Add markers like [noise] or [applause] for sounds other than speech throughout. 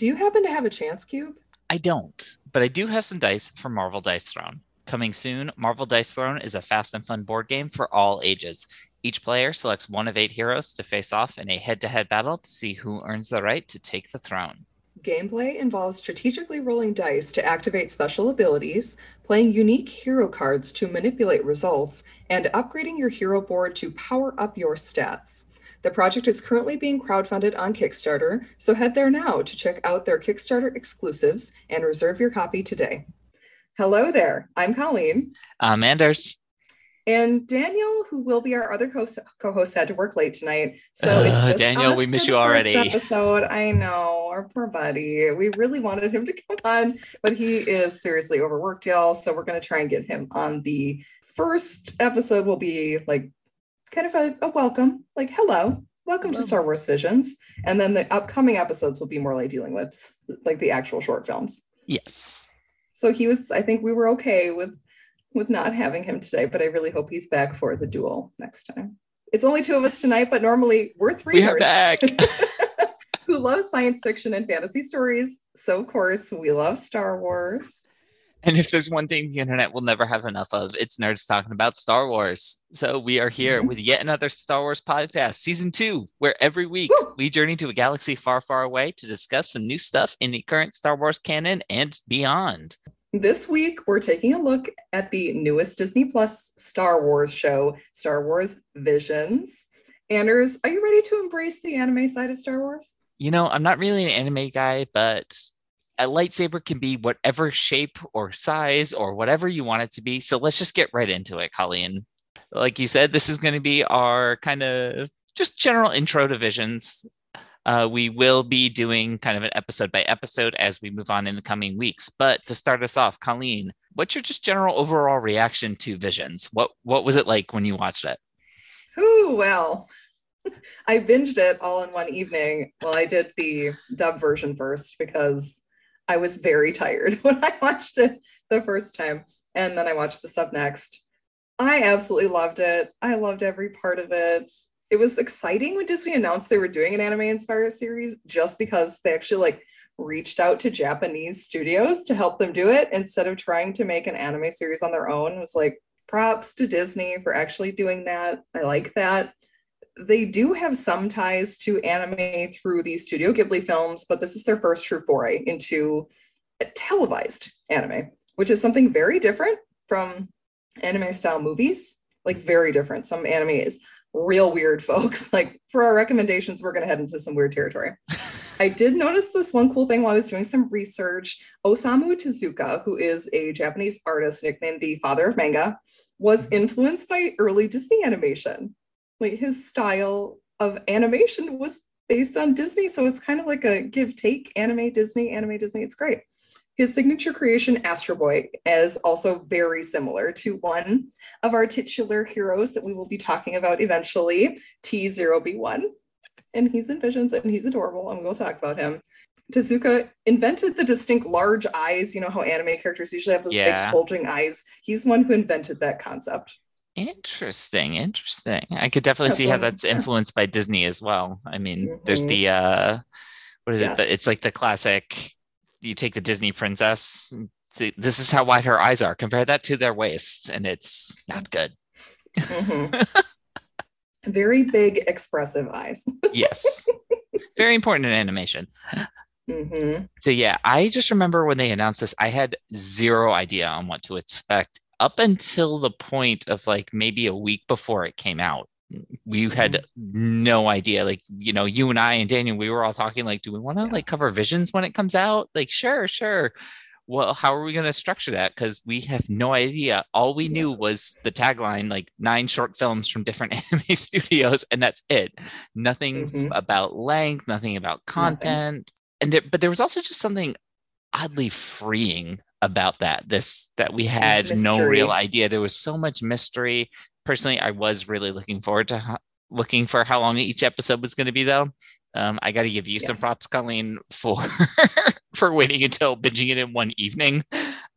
Do you happen to have a chance cube? I don't, but I do have some dice from Marvel Dice Throne. Coming soon, Marvel Dice Throne is a fast and fun board game for all ages. Each player selects one of eight heroes to face off in a head to head battle to see who earns the right to take the throne. Gameplay involves strategically rolling dice to activate special abilities, playing unique hero cards to manipulate results, and upgrading your hero board to power up your stats. The project is currently being crowdfunded on Kickstarter, so head there now to check out their Kickstarter exclusives and reserve your copy today. Hello there, I'm Colleen. I'm Anders. And Daniel, who will be our other co host, had to work late tonight. So uh, it's just Daniel, we miss you already. Episode. I know, our poor buddy. We really wanted him to come on, but he is seriously overworked, y'all. So we're going to try and get him on the first episode. Will be like kind of a, a welcome, like hello, welcome to Star Wars Visions, and then the upcoming episodes will be more like dealing with like the actual short films. Yes. So he was. I think we were okay with with not having him today, but I really hope he's back for the duel next time. It's only two of us tonight, but normally we're three. We are back. [laughs] [laughs] who love science fiction and fantasy stories. So, of course, we love Star Wars. And if there's one thing the internet will never have enough of, it's nerds talking about Star Wars. So we are here mm-hmm. with yet another Star Wars podcast, season two, where every week Woo! we journey to a galaxy far, far away to discuss some new stuff in the current Star Wars canon and beyond. This week, we're taking a look at the newest Disney Plus Star Wars show, Star Wars Visions. Anders, are you ready to embrace the anime side of Star Wars? You know, I'm not really an anime guy, but a lightsaber can be whatever shape or size or whatever you want it to be. So let's just get right into it, Colleen. Like you said, this is going to be our kind of just general intro to Visions. Uh, we will be doing kind of an episode by episode as we move on in the coming weeks. But to start us off, Colleen, what's your just general overall reaction to Visions? What what was it like when you watched it? Oh well, [laughs] I binged it all in one evening. Well, I did the dub version first because I was very tired [laughs] when I watched it the first time, and then I watched the sub next. I absolutely loved it. I loved every part of it it was exciting when Disney announced they were doing an anime inspired series just because they actually like reached out to Japanese studios to help them do it instead of trying to make an anime series on their own. It was like props to Disney for actually doing that. I like that. They do have some ties to anime through these Studio Ghibli films, but this is their first true foray into televised anime, which is something very different from anime style movies. Like very different. Some anime is real weird, [laughs] folks. Like for our recommendations, we're going to head into some weird territory. I did notice this one cool thing while I was doing some research. Osamu Tezuka, who is a Japanese artist nicknamed the father of manga, was influenced by early Disney animation. Like his style of animation was based on Disney. So it's kind of like a give take anime, Disney, anime, Disney. It's great. His signature creation, Astro Boy, is also very similar to one of our titular heroes that we will be talking about eventually, T0B1. And he's in Visions and he's adorable, and we'll talk about him. Tezuka invented the distinct large eyes. You know how anime characters usually have those yeah. big bulging eyes. He's the one who invented that concept. Interesting, interesting. I could definitely that's see how that's influenced by Disney as well. I mean, mm-hmm. there's the uh what is yes. it? It's like the classic you take the Disney princess. This is how wide her eyes are. Compare that to their waists, and it's not good. Mm-hmm. [laughs] Very big, expressive eyes. yes, very important in animation. Mm-hmm. So yeah, I just remember when they announced this, I had zero idea on what to expect up until the point of like maybe a week before it came out we had mm-hmm. no idea like you know you and i and daniel we were all talking like do we want to yeah. like cover visions when it comes out like sure sure well how are we going to structure that because we have no idea all we yeah. knew was the tagline like nine short films from different [laughs] anime studios and that's it nothing mm-hmm. about length nothing about content nothing. and there, but there was also just something oddly freeing about that this that we had mystery. no real idea there was so much mystery personally, I was really looking forward to ho- looking for how long each episode was going to be, though. Um, I got to give you yes. some props, Colleen, for [laughs] for waiting until binging it in one evening.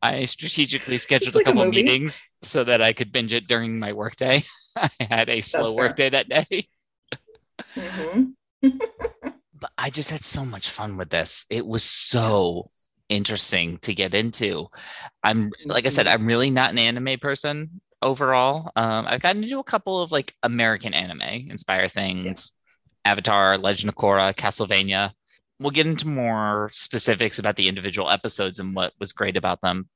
I strategically scheduled like a couple a meetings so that I could binge it during my workday. [laughs] I had a slow workday that day. Mm-hmm. [laughs] but I just had so much fun with this. It was so interesting to get into. I'm like I said, Mhm. I'm really not an anime person overall. Um, I've gotten into a couple of like American anime inspired things, Avatar, Legend of Korra, Castlevania. We'll get into more specifics about the individual episodes and what was great about them.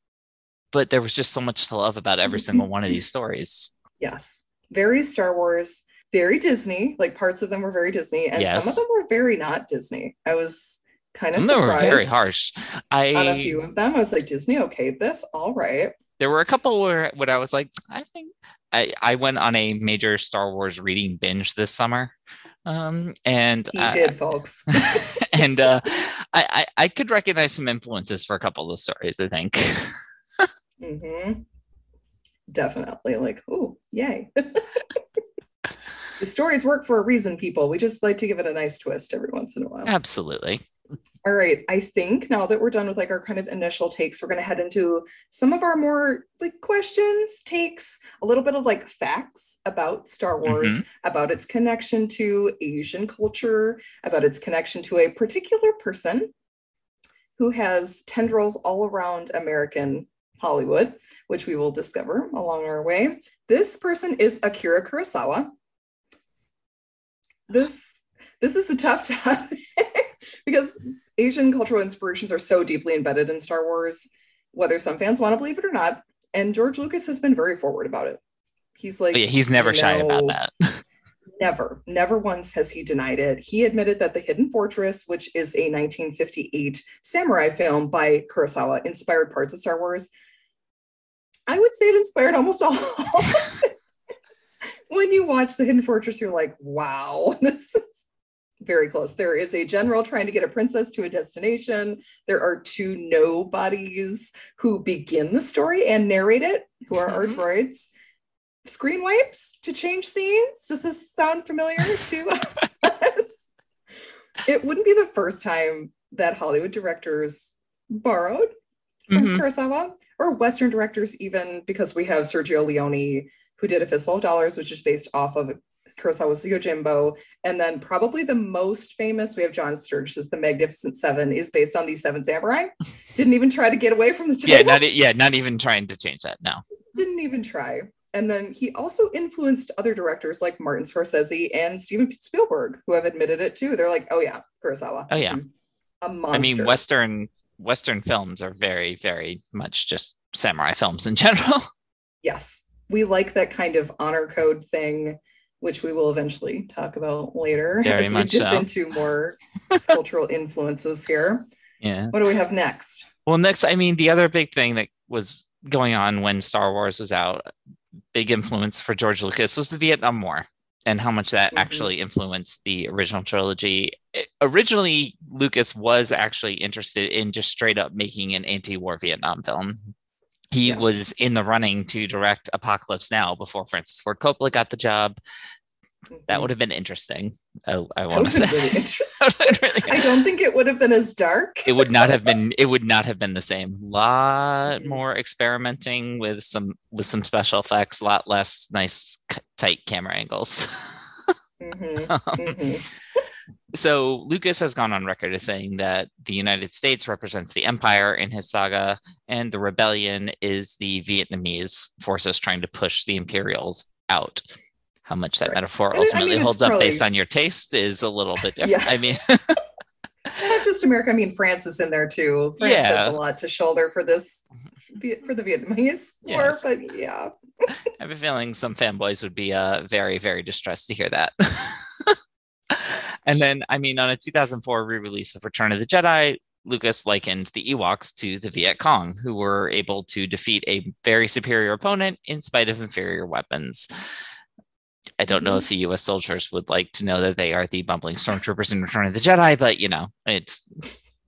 But there was just so much to love about every single one of these stories. Yes. Very Star Wars, very Disney. Like parts of them were very Disney, and some of them were very not Disney. I was kind of Some surprised were very harsh. I on a few of them. I was like, Disney okayed this. All right. there were a couple where, where I was like, I think I, I went on a major Star Wars reading binge this summer. Um, and He I- did, folks. [laughs] and uh, I, I I could recognize some influences for a couple of stories. I think. hmm Definitely. Like, oh, yay. [laughs] the stories work for a reason, people. We just like to give it a nice twist every once in a while. Absolutely. All right. I think now that we're done with like our kind of initial takes, we're going to head into some of our more like questions, takes, a little bit of like facts about Star mm-hmm. Wars, about its connection to Asian culture, about its connection to a particular person who has tendrils all around American Hollywood, which we will discover along our way. This person is Akira Kurosawa. This this is a tough [laughs] topic because Asian cultural inspirations are so deeply embedded in Star Wars, whether some fans want to believe it or not. And George Lucas has been very forward about it. He's like, But yeah, he's never shy about that. [laughs] Never, never once has he denied it. He admitted that The Hidden Fortress, which is a 1958 samurai film by Kurosawa, inspired parts of Star Wars. I would say it inspired almost all. [laughs] when you watch The Hidden Fortress, you're like, wow, [laughs] this is very close. There is a general trying to get a princess to a destination. There are two nobodies who begin the story and narrate it, who are our Mhm. droids screen wipes to change scenes? Does this sound familiar to [laughs] us? It wouldn't be the first time that Hollywood directors borrowed from Mhm. Kurosawa or Western directors, even because we have Sergio Leone, who did A Fistful of Dollars, which is based off of Kurosawa's Yojimbo. And then probably the most famous, we have John Sturges' The Magnificent Seven, is based on the Seven Samurai. [laughs] Didn't even try to get away from the title Yeah, not yeah, not even trying to change that. No. didn't even try. And then he also influenced other directors like Martin Scorsese and Steven Spielberg, who have admitted it too. They're like, oh yeah, Kurosawa. Oh, yeah. A monster. I mean, Western Western films are very, very much just samurai films in general. Yes. We like that kind of honor code thing, which we will eventually talk about later Very as we dip so. into more [laughs] cultural influences here. yeah. What do we have next? Well, next, I mean, the other big thing that was going on when Star Wars was out, big influence for George Lucas was the Vietnam War and how much that Mhm. actually influenced the original trilogy. It- originally, Lucas was actually interested in just straight up making an anti war Vietnam film. He Yeah. was in the running to direct Apocalypse Now before Francis Ford Coppola got the job. That would have been interesting. I, I want to say. really [laughs] interesting. Really- I don't think it would have been as dark. it would not have been it would not have been the same A lot more experimenting with some with some special effects a lot less nice tight camera angles [laughs] Mhm, Um, mhm. So lucas has gone on record as saying that the united states represents the empire in his saga and the rebellion is the vietnamese forces trying to push the imperials out how much that Right. metaphor it- I ultimately mean, holds up based on your taste is a little bit different Yeah. i mean [laughs] [laughs] Not just America. I mean, France is in there too. France Yeah. has a lot to shoulder for this, [laughs] for the Vietnamese war. Yes. But yeah, I have a feeling some fanboys would be uh, very, very distressed to hear that. And then, I mean, on a 2004 re release of Return of the Jedi, Lucas likened the Ewoks to the Viet Cong, who were able to defeat a very superior opponent in spite of inferior weapons. I don't know Mhm. if the US soldiers would like to know that they are the bumbling stormtroopers in Return of the Jedi, but you know, it's.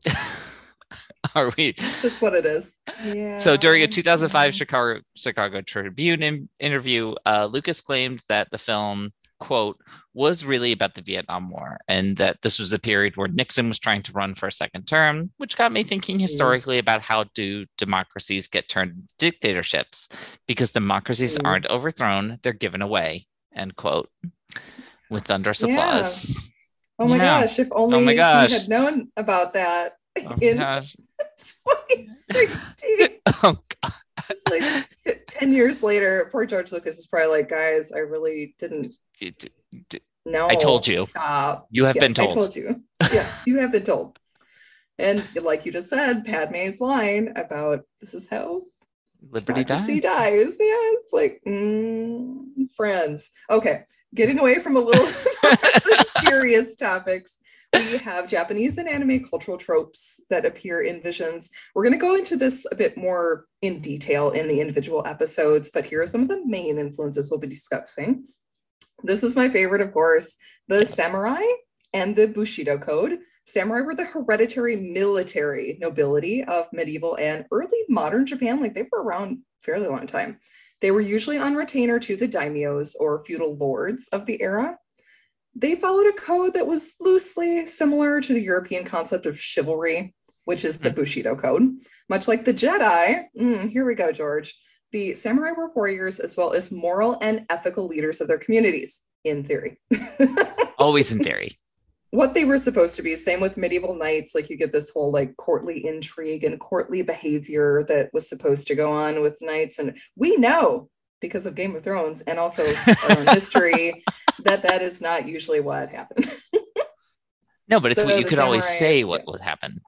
[laughs] are we it's just what it is. Yeah. so during a 2005 Mhm. Chicago Chicago Tribune in- interview, uh, Lucas claimed that the film quote was really about the Vietnam War and that this was a period where Nixon was trying to run for a second term, which got me thinking historically about how do democracies get turned dictatorships because democracies Mm. aren't overthrown, they're given away. End quote. With thunderous Yeah. applause. Oh my Yeah. gosh! If only Oh my we had known about that Oh, in gosh. [laughs] 2016. [laughs] Oh, God. It's like [laughs] 10 years later, poor George Lucas is probably like, guys, I really didn't It- know. I told you. Stop. You have Yeah, been I told. told you. Yeah, you have been told. And like you just said, Padme's line about this is how Liberty died. dies. Yeah, it's like mm, friends. Okay, getting away from a little [laughs] serious topics. We have Japanese and anime cultural tropes that appear in visions. We're going to go into this a bit more in detail in the individual episodes, but here are some of the main influences we'll be discussing. This is my favorite, of course, the samurai and the Bushido Code. Samurai were the hereditary military nobility of medieval and early modern Japan. Like they were around fairly long time. They were usually on retainer to the daimyos or feudal lords of the era. They followed a code that was loosely similar to the European concept of chivalry, which is the Bushido Code. Much like the Jedi, mm, here we go, George. The samurai were warriors as well as moral and ethical leaders of their communities, in theory. [laughs] Always in theory. what they were supposed to be. Same with medieval knights. Like you get this whole like courtly intrigue and courtly behavior that was supposed to go on with knights. And we know because of Game of Thrones and also our own [laughs] history that that is not usually what happened. No, but it's So what you could always say what would happen.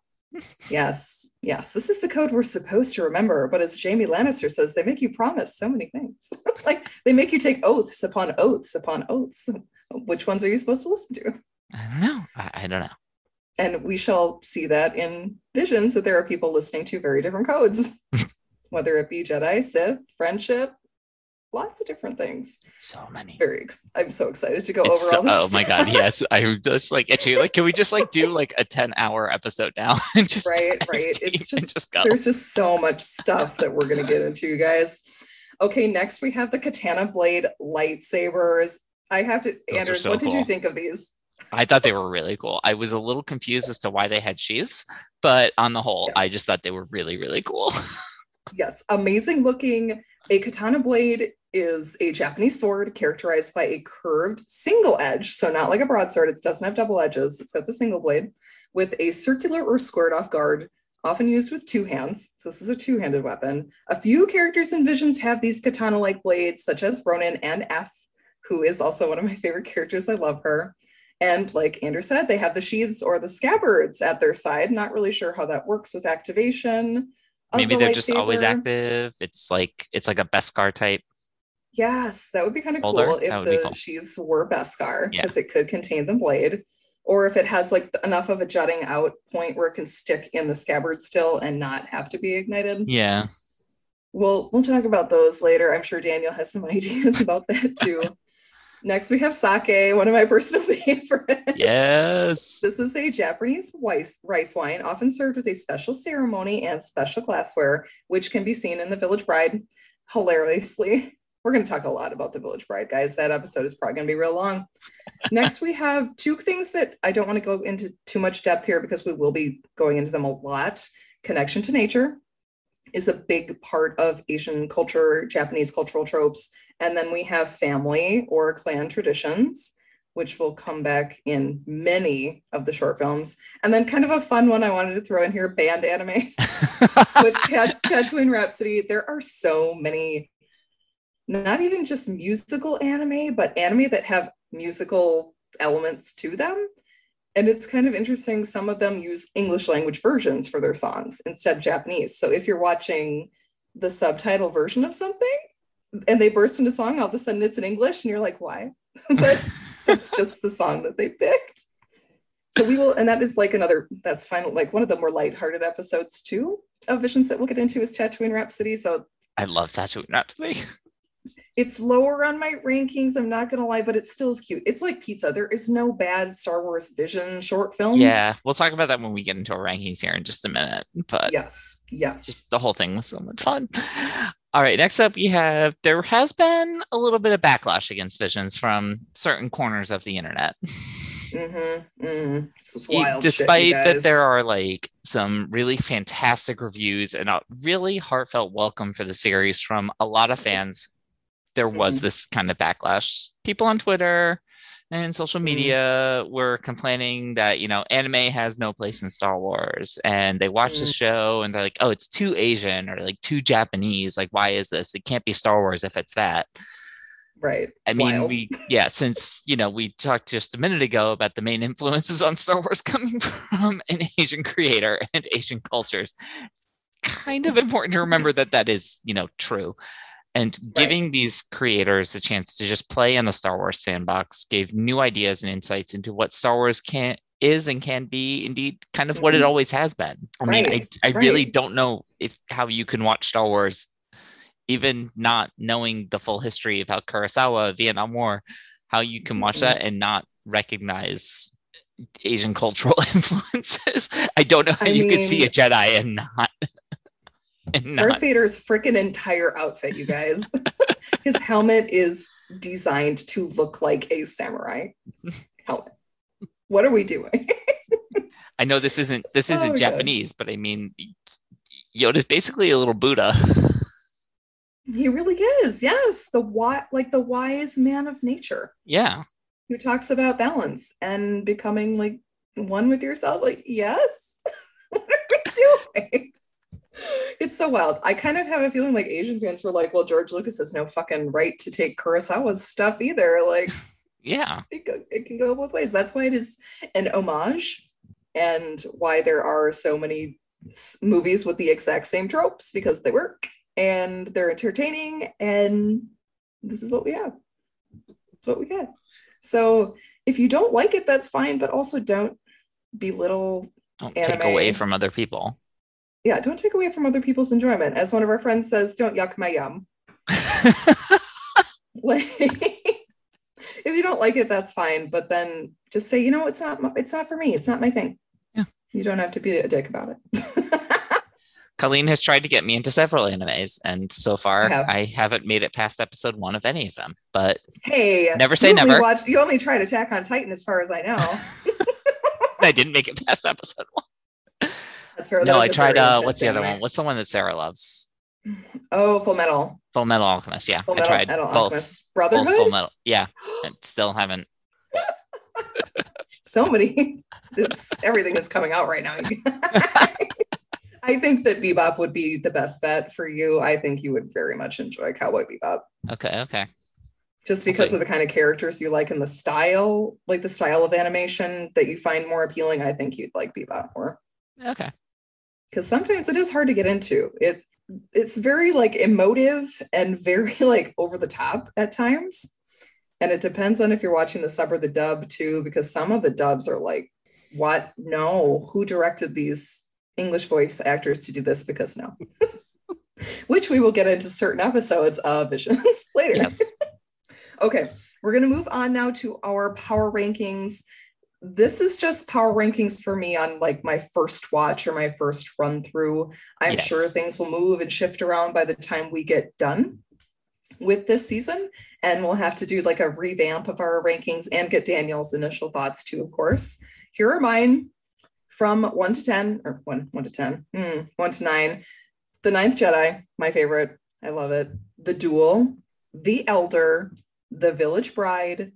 yes, yes. This is the code we're supposed to remember. But as Jaime Lannister says, they make you promise so many things. [laughs] like they make you take oaths upon oaths upon oaths. [laughs] Which ones are you supposed to listen to? I don't know. I, I don't know. And we shall see that in visions that there are people listening to very different codes, [laughs] whether it be Jedi, Sith, friendship, lots of different things. So many. Very, ex- I'm so excited to go It's over so- all this. oh my god, yes. I'm just like itchy. Like, can we just like do like a 10 hour episode now [laughs] and just right, right. It's just, go. there's just so much stuff that we're gonna get into, you guys. Okay, next we have the katana blade lightsabers. I have to, Those Anders, so what did you think of these? I thought they were really cool. I was a little confused as to why they had sheaths, but on the whole, I just thought they were really, really cool. [laughs] Yes, amazing looking. A katana blade is a Japanese sword characterized by a curved single edge. So, not like a broadsword, it doesn't have double edges. It's got the single blade with a circular or squared off guard, often used with two hands. So This is a two handed weapon. A few characters in Visions have these katana like blades, such as Ronin and F, who is also one of my favorite characters. I love her. And like Andrew said, they have the sheaths or the scabbards at their side. Not really sure how that works with activation. Maybe the they're just always active. It's like it's like a Beskar type. Yes, that would be kind of cool if That would be the cool. sheaths were Beskar Yeah. because it could contain the blade, or if it has like enough of a jutting out point where it can stick in the scabbard still and not have to be ignited. Yeah. We'll we'll talk about those later. I'm sure Daniel has some [laughs] ideas about that too. [laughs] Next, we have sake, one of my [laughs] personal favorites. Yes. This is a Japanese rice, rice wine, often served with a special ceremony and special glassware, which can be seen in The Village Bride. Hilariously, we're going to talk a lot about The Village Bride, guys. That episode is probably going to be real long. Next, we have two things that I don't want to go into too much depth here because we will be going into them a lot. Connection to nature is a big part of Asian culture, Japanese cultural tropes. And then we have family or clan traditions which will come back in many of the short films. And then kind of a fun one I wanted to throw in here, band animes [laughs] with Tat- Tatooine Rhapsody. There are so many, not even just musical anime, but anime that have musical elements to them. And it's kind of interesting. Some of them use English language versions for their songs instead of Japanese. So if you're watching the subtitle version of something and they burst into song, all of a sudden it's in English, and you're like, why? [laughs] but it's just the song that they picked. So we will, and that is like another, that's fine. Like one of the more lighthearted episodes too of Visions that we'll get into is Tatooine Rhapsody. So I love Tatooine Rhapsody. [laughs] it's lower on my rankings. I'm not gonna lie, but it still is cute. It's like pizza. There is no bad Star Wars Vision short film. Yeah, we'll talk about that when we get into our rankings here in just a minute. But Yes. Yes. just the whole thing was so much fun. All right, next up we have there has been a little bit of backlash against visions from certain corners of the internet. Mm-hmm. Mm-hmm. This was wild. shit, Despite that there are like some really fantastic reviews and a really heartfelt welcome for the series from a lot of fans, there was Mhm. this kind of backlash. People on Twitter, and social Mm. media were complaining that you know anime has no place in Star Wars, and they watch the Mm. show and they're like, oh, it's too Asian or like too Japanese. Like, why is this? It can't be Star Wars if it's that. Right. I mean, Wild. we yeah, since you know we talked just a minute ago about the main influences on Star Wars [laughs] coming from an Asian creator and Asian cultures. It's kind of important to remember that that is you know true, and giving these creators a chance to just play in the Star Wars sandbox gave new ideas and insights into what Star Wars can is and can be indeed kind of what it Mhm. always has been. I mean, Right, I I really don't know if how you can watch Star Wars even not knowing the full history of how Kurosawa, Vietnam War, how you can watch Mhm. that and not recognize Asian cultural [laughs] influences. I don't know how I you could see a Jedi and not [laughs] and Darth not Vader's freaking entire outfit, you guys. [laughs] His helmet is designed to look like a samurai [laughs] helmet. What are we doing? I know this isn't this Oh isn't God. Japanese, but I mean Yoda's basically a little Buddha. he really is. Yes, the what like the wise man of nature Yeah. who talks about balance and becoming like one with yourself. Like, yes. what are we doing? It's so wild. I kind of have a feeling like Asian fans were like, well, George Lucas has no fucking right to take Kurosawa's stuff either. Like, [laughs] Yeah. it, go, it can go both ways. That's why it is an homage and why there are so many movies with the exact same tropes because they work and they're entertaining and this is what we have. It's what we get. So if you don't like it, that's fine, but also don't belittle. Don't take away from other people. Yeah, don't take away from other people's enjoyment. As one of our friends says, don't yuck my yum. [laughs] Like if you don't like it, that's fine. But then just say, you know, it's not it's not for me. It's not my thing. Yeah. You don't have to be a dick about it. [laughs] Colleen has tried to get me into several animes, and so far I have. I haven't made it past episode one of any of them. But hey, Never say you never. Watch, you only tried Attack on Titan, as far as I know. [laughs] I didn't make it past episode one. That's fair. no, That I tried. very Uh, what's the other one? What's the one that Sarah loves? Oh, Full Metal. Full Metal Alchemist. Yeah, Full I Metal, tried Metal both. Alchemist. both Full Metal. Yeah, [gasps] and still haven't. so many. This everything is coming out right now. [laughs] I think that Bebop would be the best bet for you. I think you would very much enjoy Cowboy Bebop. Okay, okay. just because Okay. of the kind of characters you like and the style, like the style of animation that you find more appealing, I think you'd like Bebop more. Okay. Because sometimes it is hard to get into. It it's very like emotive and very [laughs] like over the top at times. And it depends on if you're watching the sub or the dub too, because some of the dubs are like, what? No, who directed these English voice actors to do this? Because no. [laughs] Which we will get into certain episodes of Visions [laughs] later. Yes. Okay, we're going to move on now to our power rankings. This is just power rankings for me on like my first watch or my first run through. I'm Yes. sure things will move and shift around by the time we get done with this season. And we'll have to do like a revamp of our rankings and get Daniel's initial thoughts too, of course. Here are mine from one to 10, or one, one to 10, hmm, one to nine. The Ninth Jedi, my favorite. I love it. The Duel, The Elder, The Village Bride,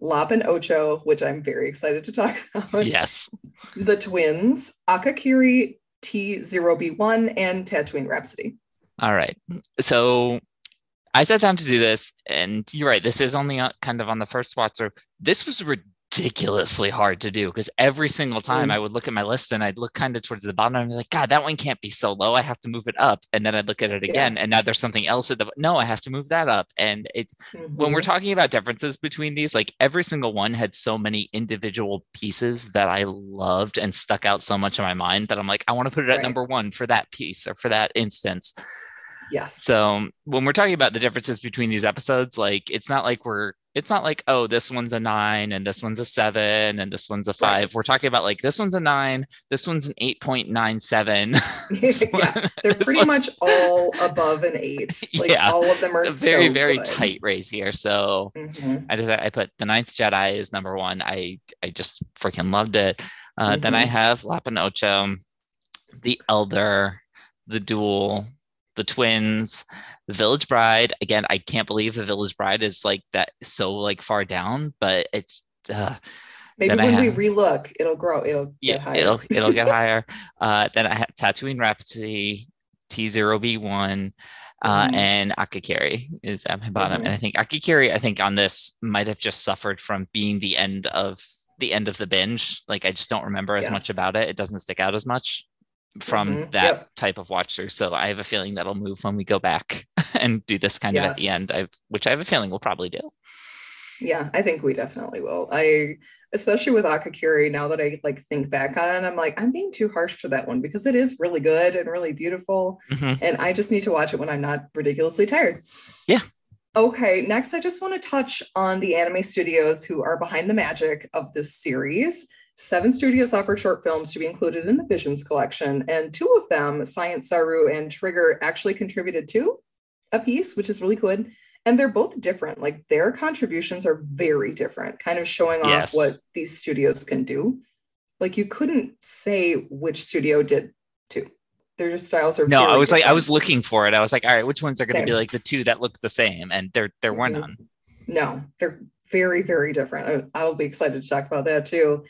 Lop and Ocho, which I'm very excited to talk [laughs] about. yes. The Twins, Akakiri T0B1, and Tatooine Rhapsody. All right. So I sat down to do this, and you're right. This is only uh, kind of on the first watch. So this was ridiculously hard to do because every single time Mm. I would look at my list and I'd look kind of towards the bottom and be like, God, that one can't be so low. I have to move it up. And then I'd look at it Yeah. again, and now there's something else at the no, I have to move that up. And it when we're Mhm. talking about differences between these, like every single one had so many individual pieces that I loved and stuck out so much in my mind that I'm like, I want to put it at Right. number one for that piece or for that instance. Yes. So when we're talking about the differences between these episodes, like it's not like we're it's not like, oh, this one's a nine and this one's a seven and this one's a five. Right. We're talking about like this one's a nine, this one's an 8.97. [laughs] yeah, [laughs] they're pretty much all above an eight. [laughs] Like Yeah. all of them are very, so very good. tight race here. So Mhm. I just I put the Ninth Jedi is number one. I I just freaking loved it. Uh, Then I Mhm. have Lop and Ocho, the Elder, the Duel, the Twins, the Village Bride. Again, I can't believe the Village Bride is like that so like far down, but it's uh, Maybe when we have- relook, it'll grow. It'll get yeah, higher. it'll it'll get [laughs] higher. Uh, then I have Tatooine Rhapsody, T0B1, uh, Mhm. and Akakiri is at my bottom. Mhm. And I think Akakiri, I think on this might have just suffered from being the end of the end of the binge. Like I just don't remember as much about it. It doesn't stick out as much from Mhm. that Yep. type of watch through. So I have a feeling that'll move when we go back [laughs] and do this kind of at the end. I, which I have a feeling we'll probably do. Yeah, I think we definitely will. I especially with Akakiri, now that I like think back on it, I'm like, I'm being too harsh to that one because it is really good and really beautiful. Mhm. And I just need to watch it when I'm not ridiculously tired. Yeah. Okay, next I just want to touch on the anime studios who are behind the magic of this series. Seven studios offer short films to be included in the Visions collection, and two of them, Science Saru and Trigger, actually contributed to a piece, which is really good. And they're both different. Like their contributions are very different, kind of showing off Yes. what these studios can do. Like you couldn't say which studio did two. Their just styles are No, I was like, I was looking for it. I was like, all right, which ones are going to be like the two that look the same? And there, there were Mhm. none. No, they're very, very different. I- I'll be excited to talk about that too.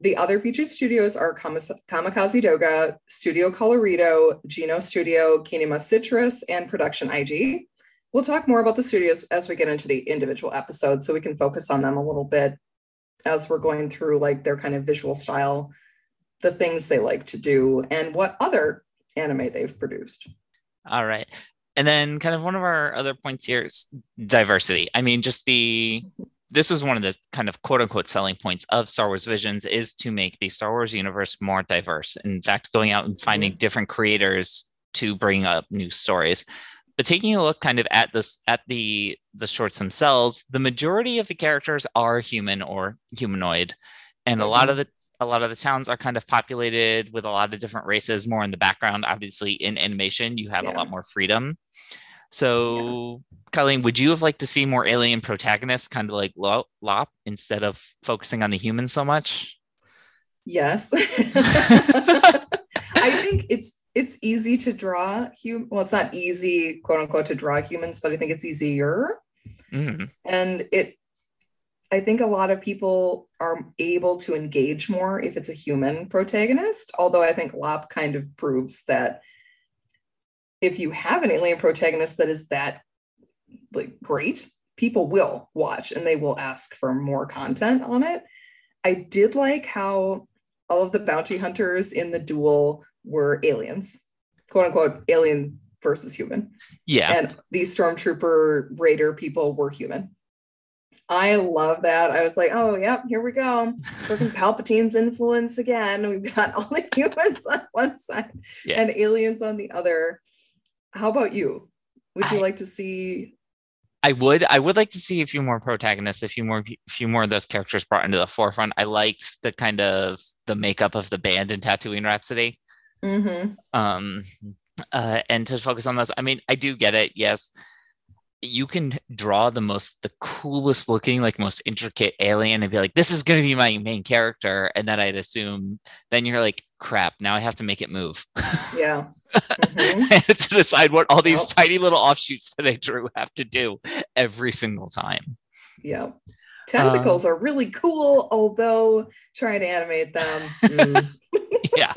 The other featured studios are Kamikaze Douga, Studio Colorido, Geno Studio, Kinema Citrus, and Production IG. We'll talk more about the studios as we get into the individual episodes so we can focus on them a little bit as we're going through like their kind of visual style, the things they like to do, and what other anime they've produced. All right. And then kind of one of our other points here is diversity. I mean, just the this is one of the kind of quote unquote selling points of Star Wars Visions is to make the Star Wars universe more diverse. In fact, going out and finding different creators to bring up new stories. But taking a look kind of at this at the the shorts themselves, the majority of the characters are human or humanoid. And a mm-hmm. lot of the a lot of the towns are kind of populated with a lot of different races more in the background. Obviously, in animation, you have a lot more freedom. So, Colleen, would you have liked to see more alien protagonists, kind of like Lop, instead of focusing on the humans so much? Yes. [laughs] [laughs] I think it's it's easy to draw human. well it's not easy quote unquote to draw humans but I think it's easier Mhm. and it I think a lot of people are able to engage more if it's a human protagonist although I think Lop kind of proves that if you have an alien protagonist that is that like great people will watch and they will ask for more content on it I did like how all of the bounty hunters in the duel were aliens, quote unquote, alien versus human. Yeah. And these stormtrooper raider people were human. I love that. I was like, oh, yep, here we go. Freaking [laughs] Palpatine's influence again. We've got all the [laughs] humans on one side Yeah. and aliens on the other. How about you? Would you I- like to see? I would I would like to see a few more protagonists, a few more a few more of those characters brought into the forefront. I liked the kind of the makeup of the band in Tatooine Rhapsody. Mm-hmm. um uh and to focus on those. i mean i do get it yes you can draw the most the coolest looking like most intricate alien and be like this is going to be my main character and then i'd assume then you're like crap now i have to make it move [laughs] Yeah. [laughs] Mhm. To decide what all these Yep. tiny little offshoots that i drew have to do every single time Yeah. Tentacles Um, are really cool, although trying to animate them. mm, [laughs] yeah.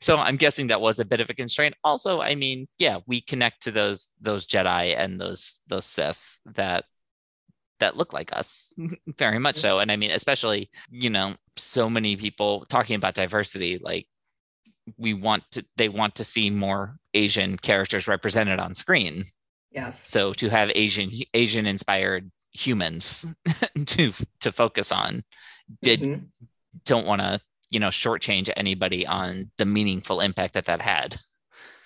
So I'm guessing that was a bit of a constraint. Also, I mean, yeah, we connect to those those Jedi and those those Sith that that look like us [laughs] very much so. And I mean, especially, you know, so many people talking about diversity, like we want to they want to see more Asian characters represented on screen. yes. So to have Asian Asian inspired humans [laughs] to to focus on did Mhm. don't want to you know shortchange anybody on the meaningful impact that that had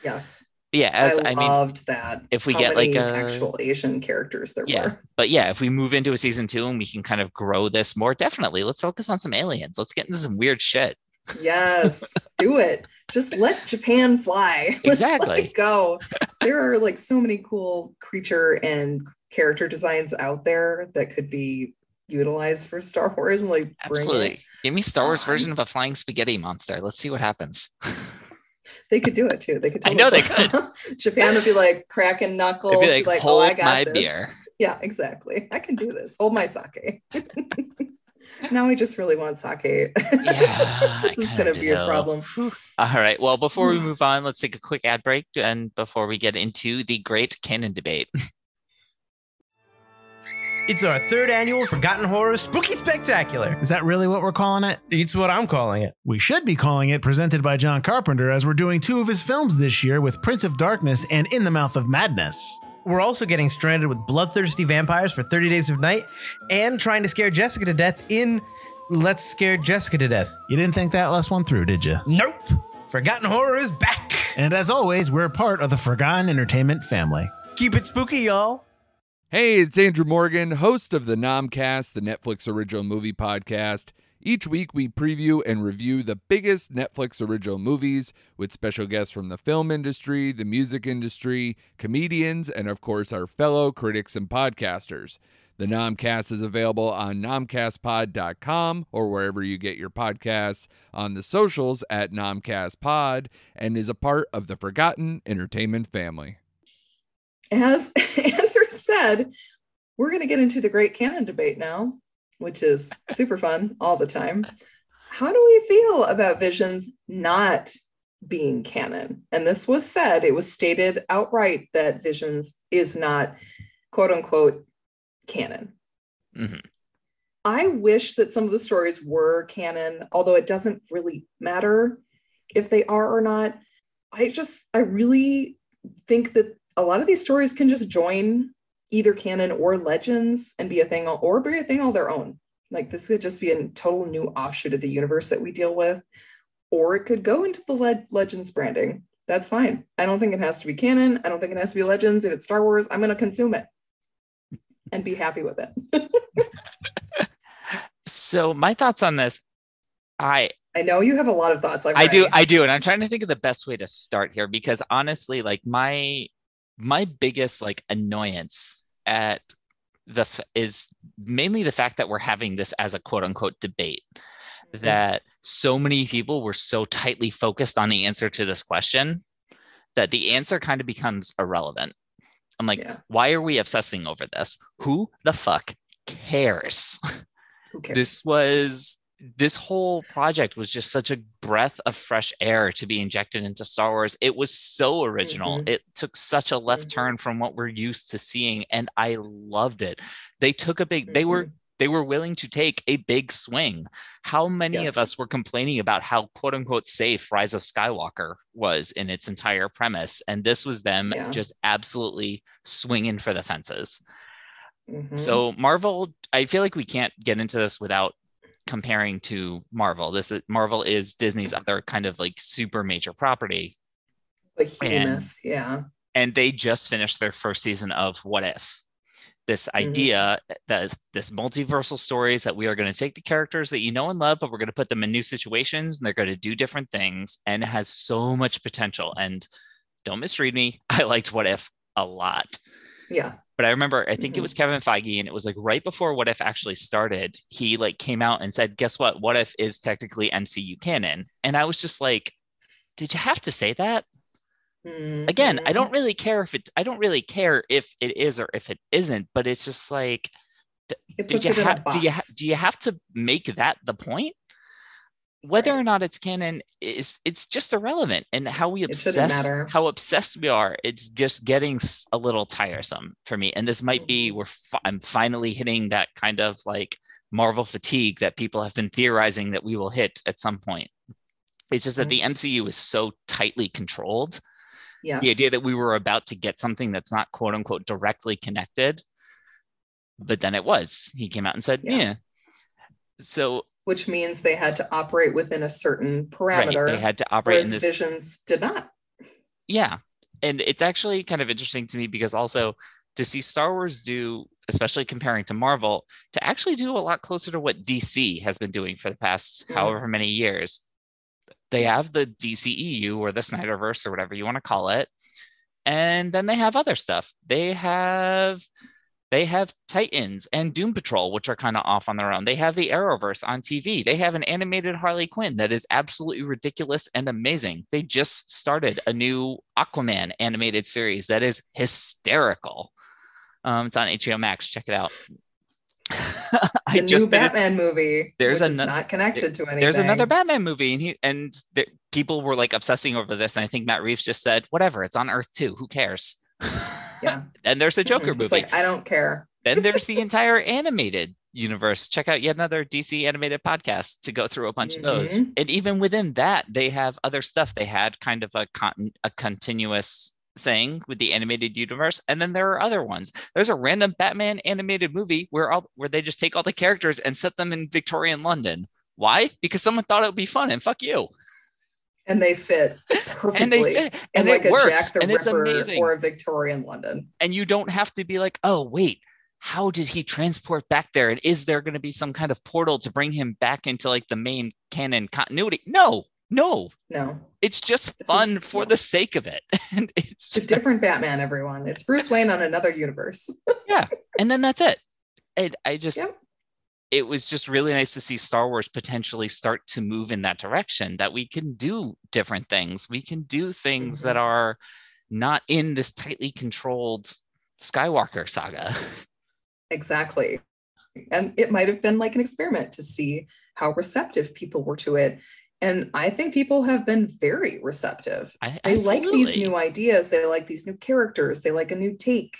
Yes. Yeah as I, i, mean loved that. if we how get, like, a- actual Asian characters there Yeah. were. but yeah if we move into a season two and we can kind of grow this more definitely let's focus on some aliens let's get into some weird shit Yes. do it. Just let Japan fly. [laughs] Let's let Exactly. it go. There are like so many cool creature and character designs out there that could be utilized for Star Wars and like it. absolutely give me star wars on. version of a flying spaghetti monster let's see what happens They could do it too. They could. [laughs] I know they could. [laughs] Japan would be like cracking knuckles. Be be like, like, hold oh, I got my this. beer Yeah, exactly. I can do this. Hold my sake. Now I just really want sake. [laughs] Yeah, this is going to be a problem. All right. Well, before we [sighs] move on, let's take a quick ad break and before we get into the great canon debate. [laughs] It's our third annual Forgotten Horror Spooky Spectacular. Is that really what we're calling it? It's what I'm calling it. We should be calling it presented by John Carpenter as we're doing two of his films this year with Prince of Darkness and In the Mouth of Madness. We're also getting stranded with bloodthirsty vampires for 30 Days of Night and trying to scare Jessica to death in Let's Scare Jessica to Death. You didn't think that last one through, did you? Nope. Forgotten Horror is back. And as always, we're part of the Forgotten Entertainment family. Keep it spooky, y'all. Hey, it's Andrew Morgan, host of the Nomcast, the Netflix original movie podcast. Each week, we preview and review the biggest Netflix original movies with special guests from the film industry, the music industry, comedians, and of course, our fellow critics and podcasters. The Nomcast is available on nomcastpod.com or wherever you get your podcasts, on the socials at nomcastpod, and is a part of the Forgotten Entertainment family. As [laughs] Andrew said, we're going to get into the great canon debate now, which is super fun all the time. How do we feel about Visions not being canon? And this was said, it was stated outright that Visions is not quote unquote canon. Mhm. I wish that some of the stories were canon, although it doesn't really matter if they are or not. I just, I really think that a lot of these stories can just join either canon or legends and be a thing or be a thing all their own. Like this could just be a total new offshoot of the universe that we deal with, or it could go into the le- legends branding. That's fine. I don't think it has to be canon. I don't think it has to be legends. If it's Star Wars, I'm going to consume it and be happy with it. [laughs] So my thoughts on this, I I know you have a lot of thoughts. Like I do, I do, and I'm trying to think of the best way to start here because honestly, like my my biggest like annoyance at the f- is mainly the fact that we're having this as a quote unquote debate mm-hmm. that so many people were so tightly focused on the answer to this question that the answer kind of becomes irrelevant. I'm like, Yeah. why are we obsessing over this? Who the fuck cares? Cares? this was this whole project was just such a breath of fresh air to be injected into Star Wars. It was so original. Mhm. It took such a left Mhm. turn from what we're used to seeing and I loved it. They took a big they were they were willing to take a big swing. How many Yes. of us were complaining about how quote unquote safe Rise of Skywalker was in its entire premise and this was them Yeah. just absolutely swinging for the fences. Mhm. So Marvel, I feel like we can't get into this without comparing to Marvel. This is Marvel is Disney's other kind of like super major property, behemoth. Yeah. and they just finished their first season of What If. This Mhm. idea that this multiversal stories that we are going to take the characters that you know and love, but we're going to put them in new situations and they're going to do different things, and it has so much potential. And don't misread me, [laughs] I liked What If a lot. Yeah. But I remember I think it Mhm. was Kevin Feige, and it was like right before What If actually started. He like came out and said, "Guess what? What If is technically MCU canon." And I was just like, "Did you have to say that?" Again, I don't really care if it. I don't really care if it is or if it isn't. But it's just like, It did you it in a have? Do you ha- do you have to make that the point? Whether Right. or not it's canon is it's just irrelevant, and how we obsess how obsessed we are. It's just getting a little tiresome for me. And this might be Mhm. we're fi- I'm finally hitting that kind of like Marvel fatigue that people have been theorizing that we will hit at some point. It's just that the MCU is so tightly controlled. Yes. The idea that we were about to get something that's not quote unquote directly connected, but then it was. He came out and said, Yeah. "Yeah." So Which means they had to operate within a certain right, parameter, they had to operate in this Visions did not. yeah and it's actually kind of interesting to me because also to see star wars do especially comparing to marvel to actually do a lot closer to what dc has been doing for the past Mm. however many years they have the dceu or the snyderverse or whatever you want to call it and then they have other stuff they have they have titans and doom patrol which are kind of off on their own they have the arrowverse on tv they have an animated harley quinn that is absolutely ridiculous and amazing they just started a new aquaman animated series that is hysterical um, it's on hbo max check it out [laughs] The new Batman movie. There's is not connected to anything. there's another Batman movie, and he and the, people were like obsessing over this, and I think Matt Reeves just said, "Whatever, it's on Earth Two. Who cares?" [laughs] Yeah. [laughs] and there's a Joker It's movie. like I don't care. then there's the entire animated universe. Check out yet another DC animated podcast to go through a bunch of those. Mhm. And even within that, they have other stuff. They had kind of a con- a continuous thing with the animated universe, and then there are other ones. There's a random Batman animated movie where all where they just take all the characters and set them in Victorian London. Why? Because someone thought it would be fun, and fuck you. And they fit perfectly. [laughs] And they fit, and like it a works, Jack the and it's Ripper amazing. or a Victorian London. and you don't have to be like, oh, wait, how did he transport back there? And is there going to be some kind of portal to bring him back into like the main canon continuity? No, no, No, it's just This fun is- for the sake of it. [laughs] And it's it's a different Batman. Everyone, it's Bruce Wayne on another universe. [laughs] Yeah, and then that's it. And I just Yep. It was just really nice to see Star Wars potentially start to move in that direction that we can do different things. We can do things that mm-hmm. are not in this tightly controlled Skywalker saga. [laughs] Exactly. And it might have been like an experiment to see how receptive people were to it. And I think people have been very receptive. I, They like these new ideas. They like these new characters. They like a new take.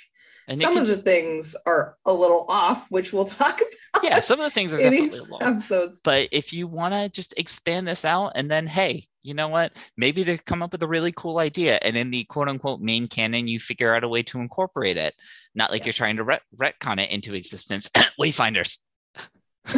And Some of the things are a little off, which we'll [laughs] talk about yeah, some of the things are in definitely low. episodes. But if you want to just expand this out, and then hey, you know what? Maybe they come up with a really cool idea, and in the quote unquote main canon, you figure out a way to incorporate it. Not like you're trying to ret- retcon it into existence. [coughs] Wayfinders. [laughs]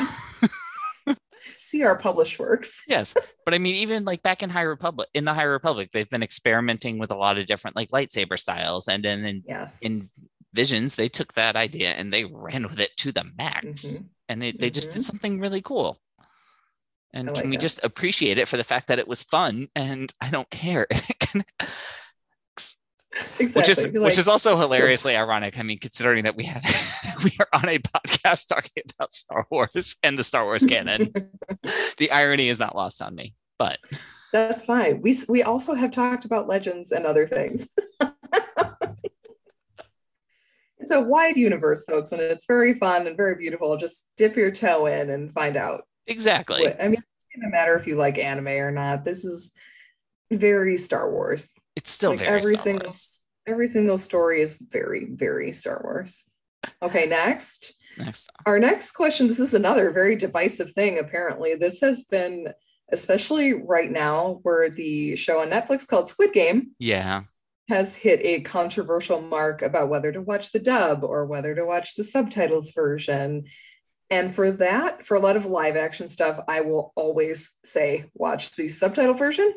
See our published works. [laughs] Yes, but I mean, even like back in High Republic, in the High Republic, they've been experimenting with a lot of different like lightsaber styles, and then in, Yes. in Visions, they took that idea and they ran with it to the max, Mhm. and it, they just did Mhm. something really cool. And I can we it. just appreciate it for the fact that it was fun? And I don't care, Exactly. [laughs] which is Be which is also still- hilariously ironic. I mean, considering that we have [laughs] we are on a podcast talking about Star Wars and the Star Wars canon, [laughs] the irony is not lost on me. But That's fine. We we also have talked about legends and other things. It's a wide universe, folks, and it's very fun and very beautiful. Just dip your toe in and find out. exactly. What, I mean, it doesn't matter if you like anime or not. This is very Star Wars. It's still like very every Star single Wars. every single story is very very Star Wars. Okay, next. Next, Our next question this is another very divisive thing, apparently. This has been, especially right now, where the show on Netflix called Squid Game yeah, has hit a controversial mark about whether to watch the dub or whether to watch the subtitles version. And for that, for a lot of live action stuff, I will always say watch the subtitle version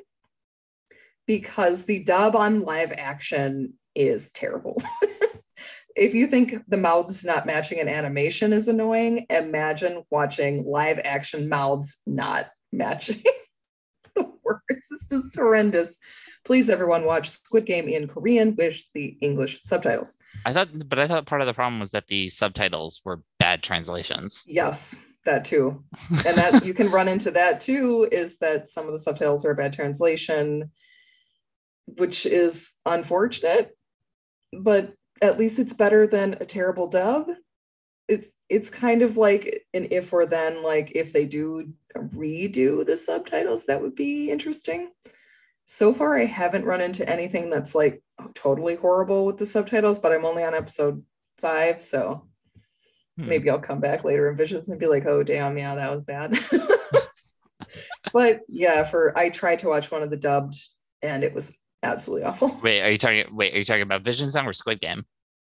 because the dub on live action is terrible. [laughs] if you think the mouths not matching an animation is annoying, imagine watching live action mouths not matching [laughs] the words. It's just horrendous. Please, everyone, watch Squid Game in Korean with the English subtitles. I thought, but I thought part of the problem was that the subtitles were bad translations. Yes, that too. [laughs] And that you can run into that too is that some of the subtitles are a bad translation, which is unfortunate, but at least it's better than a terrible dub. It's it's kind of like an if or then, like if they do redo the subtitles, that would be interesting. So far, I haven't run into anything that's like totally horrible with the subtitles, but I'm only on episode five, so Hmm. maybe I'll come back later in visions and be like, oh damn, yeah, that was bad. [laughs] but yeah, for I tried to watch one of the dubbed and it was absolutely awful. [laughs] Wait, are you talking? Wait, are you talking about Vision Song or Squid Game?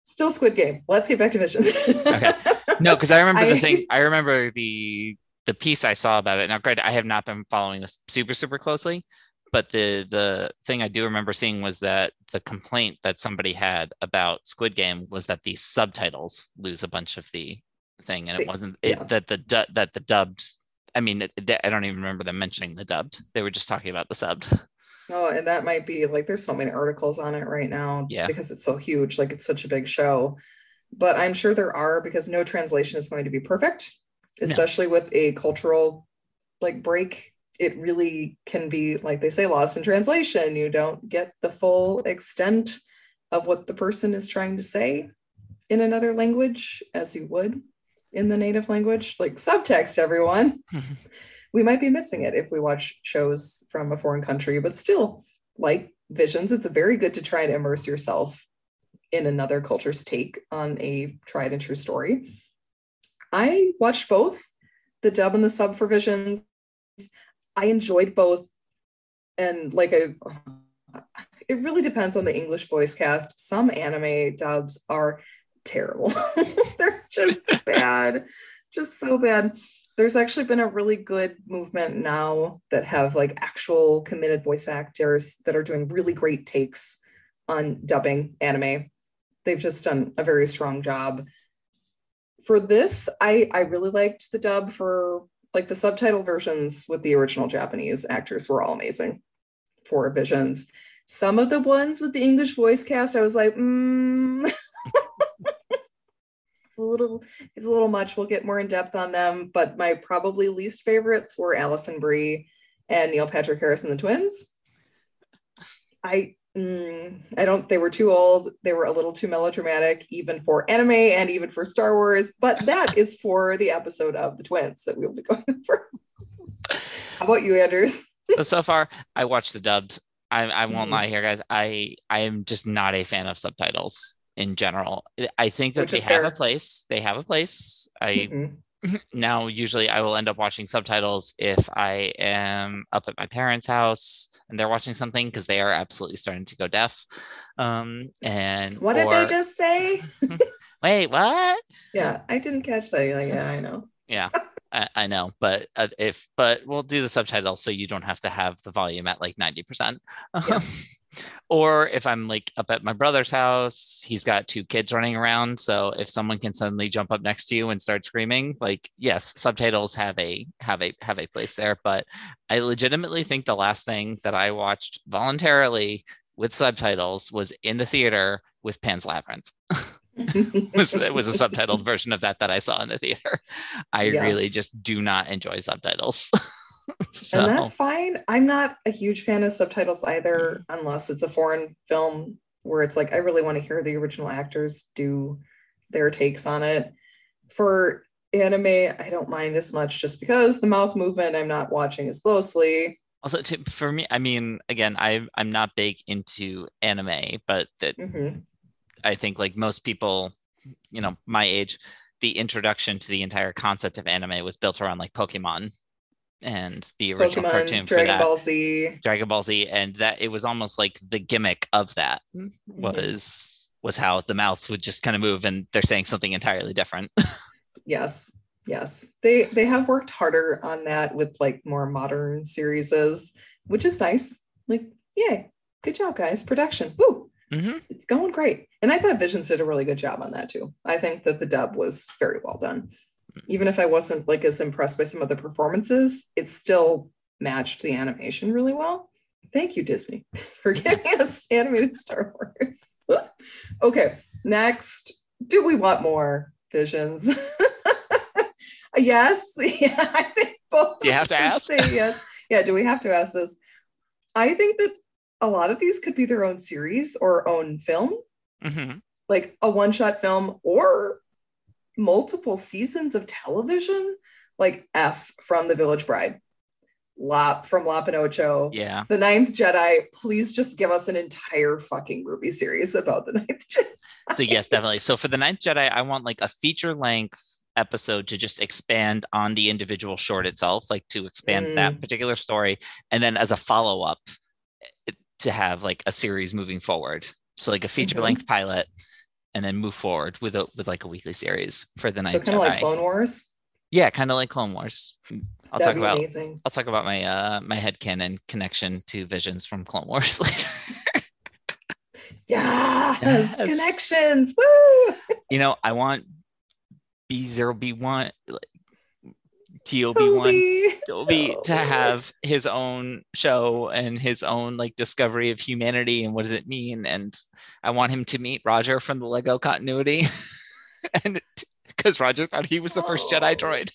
Still Squid Game. Let's get back to visions. Okay. [laughs] No, because I remember the thing. I remember the the piece I saw about it. Now, granted, I have not been following this super super closely, but the the thing I do remember seeing was that the complaint that somebody had about Squid Game was that the subtitles lose a bunch of the thing, and it wasn't it, yeah. that the du- that the dubbed. I mean, it, I don't even remember them mentioning the dubbed. They were just talking about the subbed. Oh, and that might be like there's so many articles on it right now Yeah. because it's so huge, like it's such a big show. But I'm sure there are because no translation is going to be perfect, especially with a cultural like break. It really can be like they say lost in translation. You don't get the full extent of what the person is trying to say in another language as you would. in the native language, like subtext, everyone. Mm-hmm. we might be missing it if we watch shows from a foreign country, but still, like Visions, it's very good to try to immerse yourself in another culture's take on a tried and true story. I watched both the dub and the sub for Visions. I enjoyed both. And like I it really depends on the English voice cast. Some anime dubs are terrible. [laughs] They're just [laughs] bad. Just so bad. There's actually been a really good movement now that have like actual committed voice actors that are doing really great takes on dubbing anime. They've just done a very strong job. For this, I I really liked the dub for like the subtitle versions with the original Japanese actors were all amazing for Visions. Some of the ones with the English voice cast, I was like, mm. [laughs] it's a little, it's a little much. We'll get more in depth on them, but my probably least favorites were Alison Brie and Neil Patrick Harris and the twins. I mm, I don't. They were too old. They were a little too melodramatic, even for anime and even for Star Wars. But that is for the episode of the twins that we will be [laughs] going over. How about you, Anders? so, so far, I watched the dubbed. I, I won't Mhm. lie here, guys. I I am just not a fan of subtitles in general. I think that Which they have a place. They have a place. I Mhm. [laughs] now usually I will end up watching subtitles if I am up at my parents' house and they're watching something because they are absolutely starting to go deaf. Um, and What did or- they just say? [laughs] wait? What? Yeah, I didn't catch that. You're like, yeah, I know. [laughs] Yeah, I, I know, but uh, if but we'll do the subtitles so you don't have to have the volume at like ninety percent. Yeah. Or if I'm like up at my brother's house, he's got two kids running around. So if someone can suddenly jump up next to you and start screaming, like yes, subtitles have a have a have a place there. But I legitimately think the last thing that I watched voluntarily with subtitles was in the theater with Pan's Labyrinth [laughs] was it was a subtitled [laughs] version of that that I saw in the theater. I really just do not enjoy subtitles. [laughs] [laughs] so and that's fine. I'm not a huge fan of subtitles either, Mm-hmm. unless it's a foreign film where it's like I really want to hear the original actors do their takes on it. For anime, I don't mind as much just because the mouth movement I'm not watching as closely. also to, for me, I mean, again, I I'm not big into anime, but that Mhm. I think like most people, you know, my age, the introduction to the entire concept of anime was built around like Pokemon and the original cartoon for Dragon that. Ball Z. Dragon Ball Z, and that it was almost like the gimmick of that Mm-hmm. was was how the mouth would just kind of move and they're saying something entirely different. [laughs] Yes, yes. They they have worked harder on that with like more modern series, which is nice. Like, yay, good job, guys. Production. Woo! hmm It's going great. And I thought Visions did a really good job on that too. I think that the dub was very well done. Even if I wasn't like as impressed by some of the performances, it still matched the animation really well. Thank you, Disney, [laughs] for giving [laughs] us animated Star Wars. [laughs] okay, next. Do we want more visions? yes. Yeah, I think both You have to ask? say yes. Yeah, do we have to ask this? I think that a lot of these could be their own series or own film, hmm like a one-shot film or multiple seasons of television, like F from The Village Bride, Lop from Lop and Ocho, Yeah. The Ninth Jedi. Please just give us an entire fucking movie series about the Ninth Jedi. [laughs] So yes, definitely. So for the Ninth Jedi, I want like a feature length episode to just expand on the individual short itself, like to expand that mm. particular story, and then as a follow up, eh, to have like a series moving forward. So like a feature mm-hmm. length pilot, and then move forward with a with like a weekly series for the night. So kind of like Clone Wars. Yeah, kind of like Clone Wars. I'll That'd talk about amazing. I'll talk about my uh my headcanon connection to visions from Clone Wars [laughs] later. yes, yes, connections. Woo! You know, I want B0B1 Tob one, Wan to have his own show and his own like discovery of humanity and what does it mean? And I want him to meet Roger from the Lego continuity, [laughs] and because Roger thought he was the first. Jedi droid.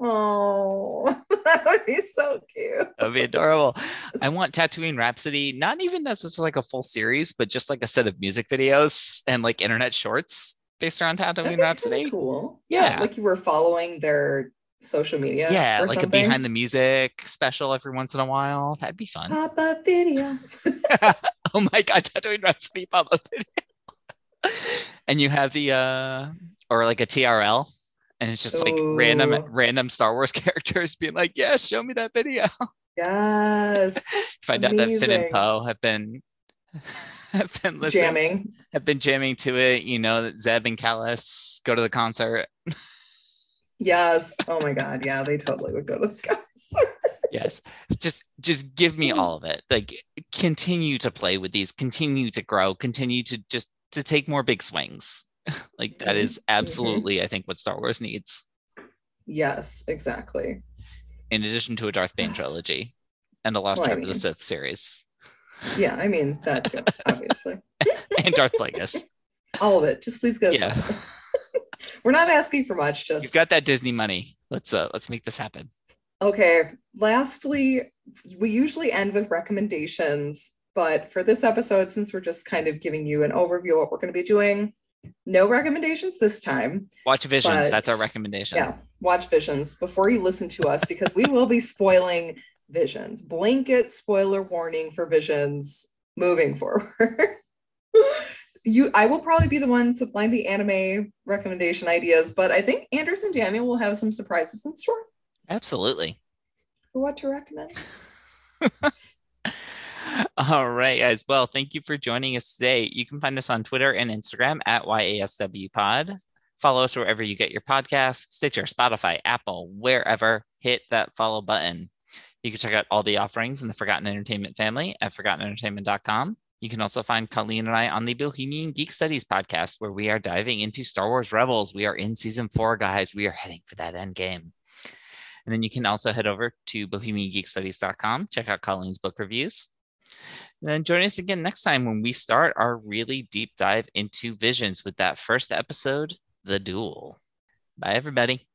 Oh, [laughs] that would be so cute. That would be adorable. I want Tatooine Rhapsody, not even necessarily like a full series, but just like a set of music videos and like internet shorts based around Tatooine Rhapsody. Cool. Yeah. yeah. Like you were following their social media. Yeah, like something. a behind the music special every once in a while. That'd be fun. pop up video. [laughs] oh my god, Tatooine Rhapsody pop up video. and you have the uh or like a TRL and it's just like random random Star Wars [laughs] characters being like, "Yes, show me that video." Yes, [laughs] Find out that Finn and Poe have been have been listening, jamming. have been jamming to it. You know that Zeb and Kallus go to the concert. Yes. Oh my god. Yeah, they totally would go to the concert. yes just just give me all of it like continue to play with these continue to grow continue to just to take more big swings [laughs] like that is Mhm, is absolutely i think what star wars needs Yes, exactly. in addition to a darth bane trilogy and a lost Well, I tribe of the mean- sith series Yeah, I mean that too, obviously. [laughs] and darth plagueis All of it. Just please go. Yeah. We're not asking for much. Just you've got that disney money let's uh let's make this happen Okay. Lastly, we usually end with recommendations, but for this episode, since we're just kind of giving you an overview of what we're going to be doing, no recommendations this time. watch visions that's our recommendation Yeah, watch Visions before you listen to us because we will be spoiling Visions. Blanket spoiler warning for Visions moving forward. [laughs] you I will probably be the one supplying the anime recommendation ideas, but I think Anders and Daniel will have some surprises in store absolutely what to recommend. [laughs] All right, guys. Well, thank you for joining us today. You can find us on Twitter and Instagram at YASWPod. Follow us wherever you get your podcasts Stitcher, Spotify, Apple, wherever. Hit that follow button. You can check out all the offerings in the Forgotten Entertainment family at ForgottenEntertainment.com. You can also find Colleen and I on the Bohemian Geek Studies podcast, where we are diving into Star Wars Rebels. We are in season four, guys. We are heading for that end game. And then you can also head over to bohemiangeekstudies.com, check out Colleen's book reviews. And then join us again next time when we start our really deep dive into visions with that first episode, The Duel. Bye, everybody.